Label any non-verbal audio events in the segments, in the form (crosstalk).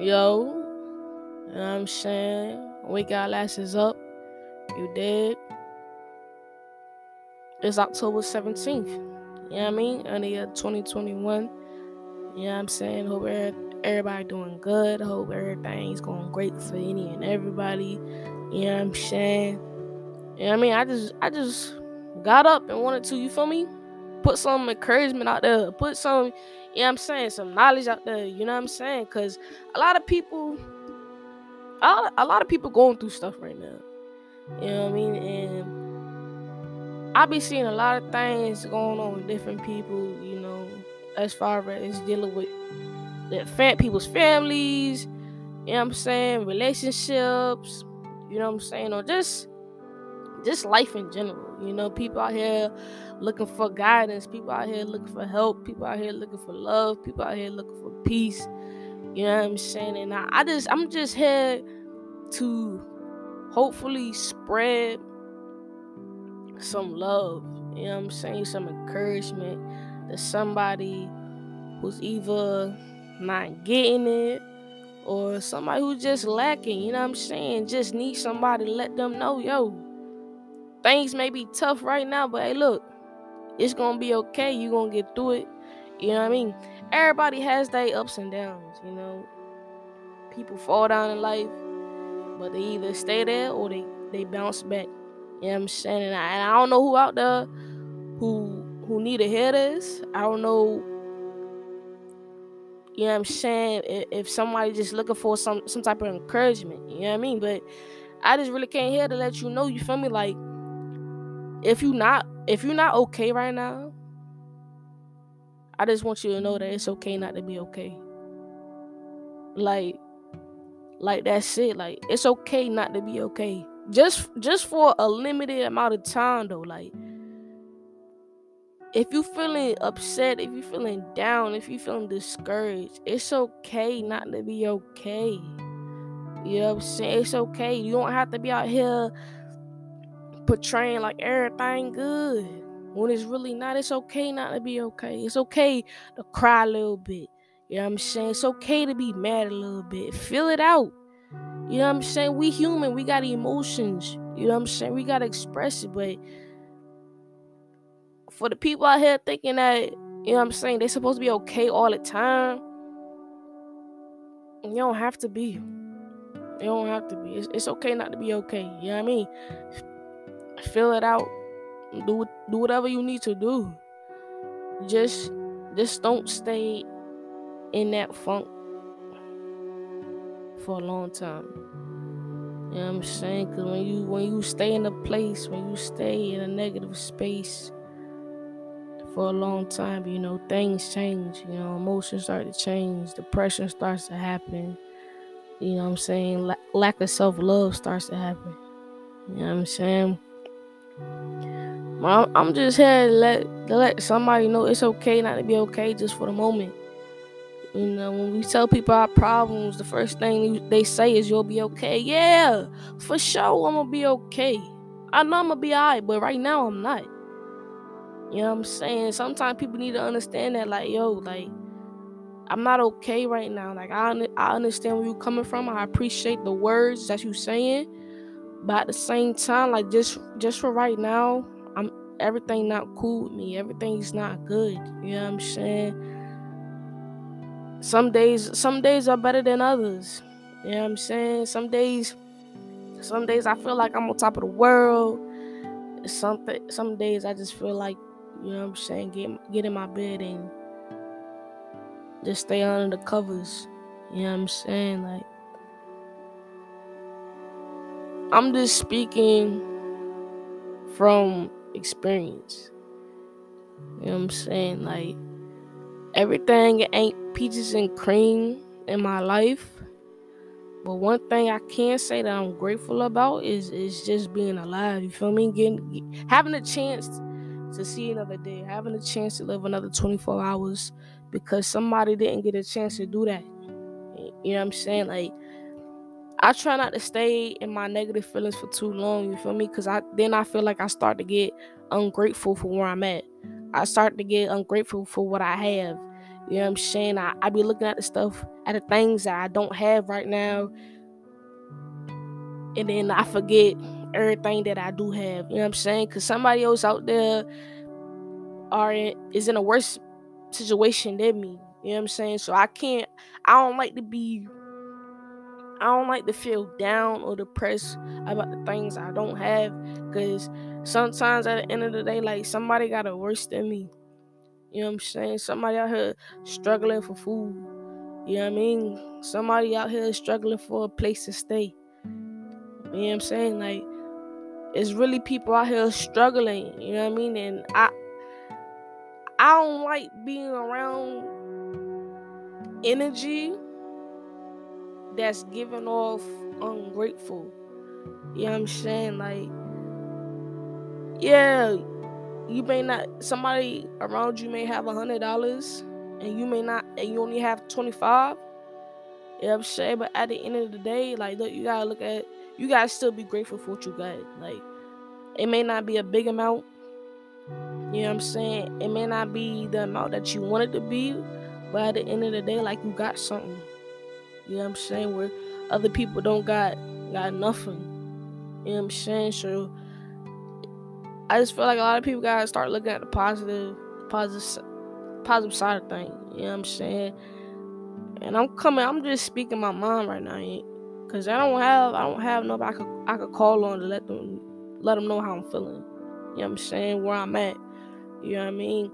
Yo, you know I'm saying? Wake our asses up. You did. It's October 17th. You know what I mean? In the year 2021. You know what I'm saying? Hope everybody doing good. Hope everything's going great for any and everybody. You know what I'm saying? You know what I mean? I just I just got up and wanted to, you feel me? Put some encouragement out there. Put some, you know what I'm saying, some knowledge out there. You know what I'm saying? Cause a lot of people a lot, of people going through stuff right now. You know what I mean? And I be seeing a lot of things going on with different people, you know, as far as dealing with the fam- people's families, you know what I'm saying, relationships, you know what I'm saying, or just just life in general. You know, people out here looking for guidance, people out here looking for help, people out here looking for love, people out here looking for peace. You know what I'm saying? And I, I just I'm just here to hopefully spread some love. You know what I'm saying? Some encouragement to somebody who's either not getting it or somebody who's just lacking. You know what I'm saying? Just need somebody to let them know, yo, things may be tough right now, but hey, look, it's gonna be okay. You're gonna get through it. You know what I mean? Everybody has their ups and downs, you know. People fall down in life, but they either stay there or they, they bounce back. You know what I'm saying? And I, and I don't know who out there who who need to hear this. I don't know you know what I'm saying? If, if somebody just looking for some some type of encouragement, you know what I mean? But I just really came here to let you know, you feel me? Like if you not if you're not okay right now, I just want you to know that it's okay not to be okay. Like like that's it. Like it's okay not to be okay. Just just for a limited amount of time though. Like if you feeling upset, if you feeling down, if you feeling discouraged, it's okay not to be okay. You know what I'm saying? It's okay. You don't have to be out here portraying like everything good. When it's really not, it's okay not to be okay. It's okay to cry a little bit. You know what I'm saying? It's okay to be mad a little bit. Feel it out. You know what I'm saying? We human, we got emotions. You know what I'm saying? We gotta express it, but for the people out here thinking that, you know what I'm saying, they're supposed to be okay all the time. You don't have to be. You don't have to be. It's, it's okay not to be okay. You know what I mean? Fill it out. Do do whatever you need to do. Just just don't stay in that funk for a long time. You know what I'm saying? Cause when you when you stay in a place, when you stay in a negative space, for a long time, you know, things change, you know, emotions start to change, depression starts to happen, you know what I'm saying? La- lack of self love starts to happen, you know what I'm saying? I'm, I'm just here to let, to let somebody know it's okay not to be okay just for the moment. You know, when we tell people our problems, the first thing they say is you'll be okay. Yeah, for sure, I'm gonna be okay. I know I'm gonna be alright, but right now I'm not. You know what I'm saying? Sometimes people need to understand that, like, yo, like, I'm not okay right now. Like, I, I understand where you're coming from. I appreciate the words that you're saying, but at the same time, like, just just for right now, I'm everything not cool with me. Everything's not good. You know what I'm saying? Some days, some days are better than others. You know what I'm saying? Some days, some days I feel like I'm on top of the world. Some some days I just feel like you know what I'm saying? Get get in my bed and just stay under the covers. You know what I'm saying? Like I'm just speaking from experience. You know what I'm saying? Like everything ain't peaches and cream in my life. But one thing I can say that I'm grateful about is is just being alive. You feel me? Getting having a chance to see another day, having a chance to live another 24 hours because somebody didn't get a chance to do that. You know what I'm saying? Like, I try not to stay in my negative feelings for too long. You feel me? Because I then I feel like I start to get ungrateful for where I'm at. I start to get ungrateful for what I have. You know what I'm saying? I, I be looking at the stuff, at the things that I don't have right now. And then I forget everything that I do have. You know what I'm saying? Because somebody else out there are in, is in a worse situation than me. You know what I'm saying? So I can't, I don't like to be, I don't like to feel down or depressed about the things I don't have. Because sometimes at the end of the day, like somebody got it worse than me. You know what I'm saying? Somebody out here struggling for food. You know what I mean? Somebody out here struggling for a place to stay. You know what I'm saying? Like, it's really people out here struggling. You know what I mean? And I, I don't like being around energy that's giving off ungrateful. You know what I'm saying? Like, yeah, you may not somebody around you may have a hundred dollars and you may not and you only have 25 you know what i'm saying? But at the end of the day like look you gotta look at you gotta still be grateful for what you got. Like it may not be a big amount. You know what i'm saying? It may not be the amount that you want it to be but at the end of the day like you got something you know what i'm saying where other people don't got got nothing you know what i'm saying so I just feel like a lot of people gotta start looking at the positive, positive, positive side of things. You know what I'm saying? And I'm coming. I'm just speaking my mind right now, cause I don't have, I don't have nobody I could, I could call on to let them, let them know how I'm feeling. You know what I'm saying? Where I'm at. You know what I mean?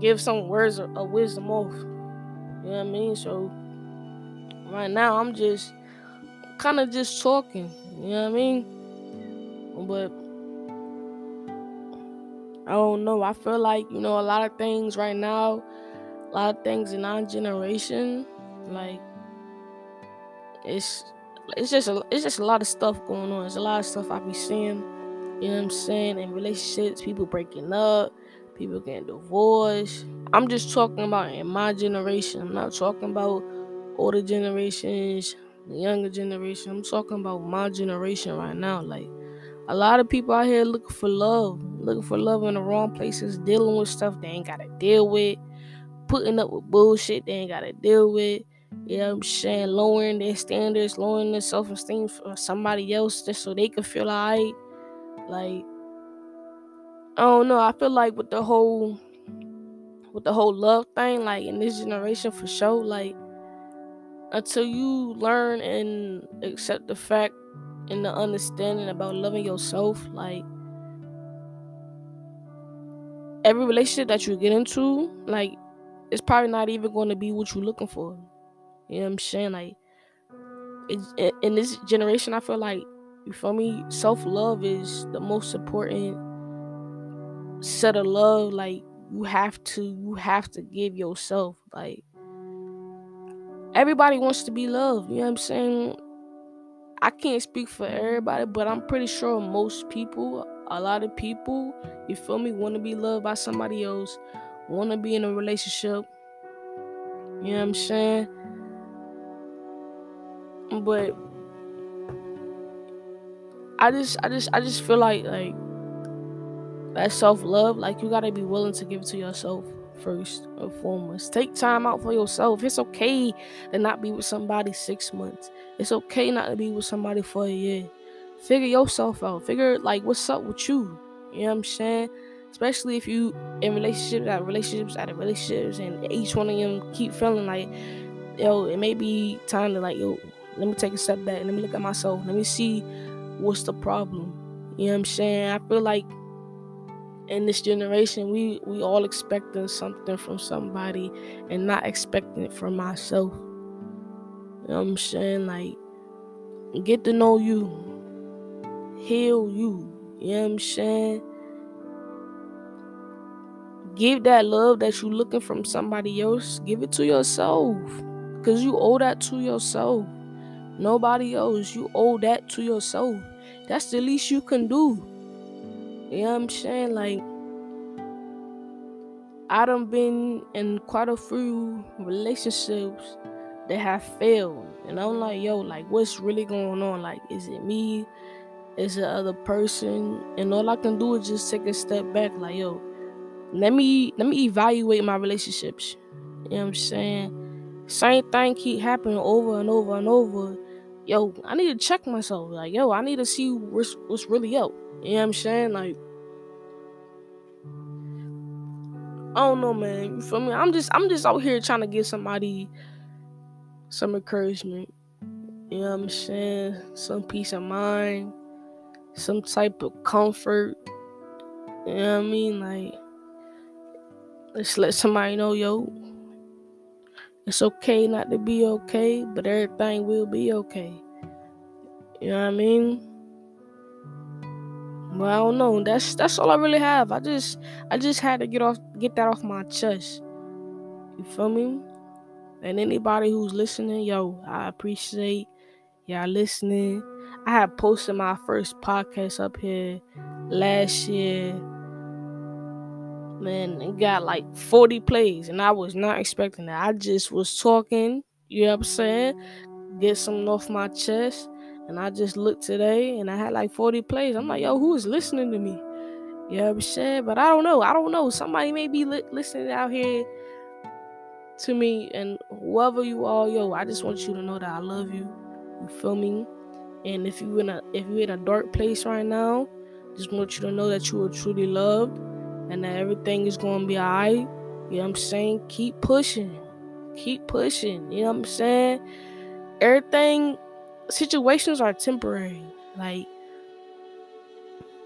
Give some words of, of wisdom off. You know what I mean? So right now I'm just kind of just talking. You know what I mean? But I don't know. I feel like, you know, a lot of things right now, a lot of things in our generation, like it's it's just a, it's just a lot of stuff going on. There's a lot of stuff I be seeing, you know what I'm saying, in relationships, people breaking up, people getting divorced. I'm just talking about in my generation. I'm not talking about older generations, the younger generation. I'm talking about my generation right now. Like a lot of people out here looking for love, looking for love in the wrong places, dealing with stuff they ain't gotta deal with, putting up with bullshit they ain't gotta deal with. You know what I'm saying? Lowering their standards, lowering their self esteem for somebody else just so they can feel alright. Like, I don't know. I feel like with the whole with the whole love thing, like in this generation for sure, like until you learn and accept the fact and the understanding about loving yourself, like every relationship that you get into, like it's probably not even going to be what you're looking for. You know what I'm saying? Like in this generation, I feel like you feel me. Self love is the most important set of love. Like you have to, you have to give yourself. Like everybody wants to be loved. You know what I'm saying? I can't speak for everybody, but I'm pretty sure most people, a lot of people, you feel me, want to be loved by somebody else, want to be in a relationship. You know what I'm saying? But I just, I just, I just feel like like that self love, like you gotta be willing to give it to yourself first and foremost. Take time out for yourself. It's okay to not be with somebody six months. It's okay not to be with somebody for a year. Figure yourself out. Figure like what's up with you. You know what I'm saying? Especially if you in relationships out relationships out of relationships and each one of them keep feeling like, yo, it may be time to like, yo, let me take a step back. Let me look at myself. Let me see what's the problem. You know what I'm saying? I feel like in this generation we we all expecting something from somebody and not expecting it from myself. You know what i'm saying? Like get to know you heal you you know what i'm saying? Give that love that you looking from somebody else give it to yourself because you owe that to yourself. Nobody else you owe that to yourself. That's the least you can do you know what I'm saying? Like, I done been in quite a few relationships that have failed. And I'm like, yo, like, what's really going on? Like, is it me? Is it other person? And all I can do is just take a step back, like, yo, let me let me evaluate my relationships. You know what I'm saying? Same thing keep happening over and over and over. Yo, I need to check myself. Like, yo, I need to see what's what's really up. You know what I'm saying? Like I don't know, man. You feel me? I'm just I'm just out here trying to give somebody some encouragement. You know what I'm saying? Some peace of mind, some type of comfort. You know what I mean? Like let's let somebody know, yo, it's okay not to be okay, but everything will be okay. You know what I mean? Well, I don't know. That's that's all I really have. I just I just had to get off get that off my chest. You feel me? And anybody who's listening, yo, I appreciate y'all listening. I had posted my first podcast up here last year. Man, it got like 40 plays, and I was not expecting that. I just was talking, you know what I'm saying? Get something off my chest. And I just looked today and I had like 40 plays. I'm like, yo, who is listening to me? You know what I'm saying? But I don't know. I don't know. Somebody may be li- listening out here to me. And whoever you are, yo, I just want you to know that I love you. You feel me? And if you in a if you're in a dark place right now, just want you to know that you are truly loved and that everything is gonna be alright. You know what I'm saying? Keep pushing. Keep pushing. You know what I'm saying? Everything situations are temporary. Like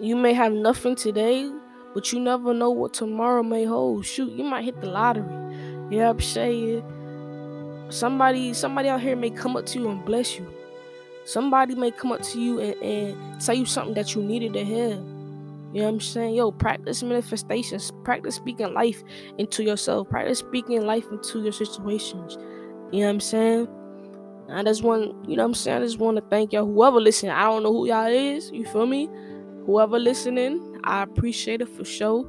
you may have nothing today, but you never know what tomorrow may hold. Shoot, you might hit the lottery. You know what I'm saying? Somebody somebody out here may come up to you and bless you. Somebody may come up to you and, and tell you something that you needed to hear. You know what I'm saying? Yo, practice manifestations. Practice speaking life into yourself. Practice speaking life into your situations. You know what I'm saying? I just want, you know what I'm saying? I just want to thank y'all. Whoever listening, I don't know who y'all is. You feel me? Whoever listening, I appreciate it for sure.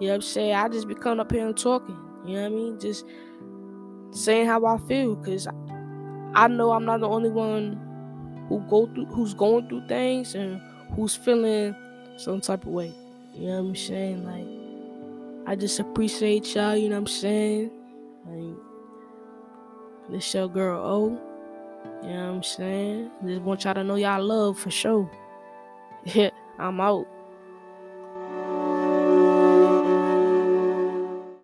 You know what I'm saying? I just be coming up here and talking. You know what I mean? Just saying how I feel. Cause I know I'm not the only one who go through who's going through things and who's feeling some type of way. You know what I'm saying? Like I just appreciate y'all, you know what I'm saying? Like this your girl O. You know what I'm saying? Just want y'all to know y'all love for sure. Yeah, (laughs) I'm out.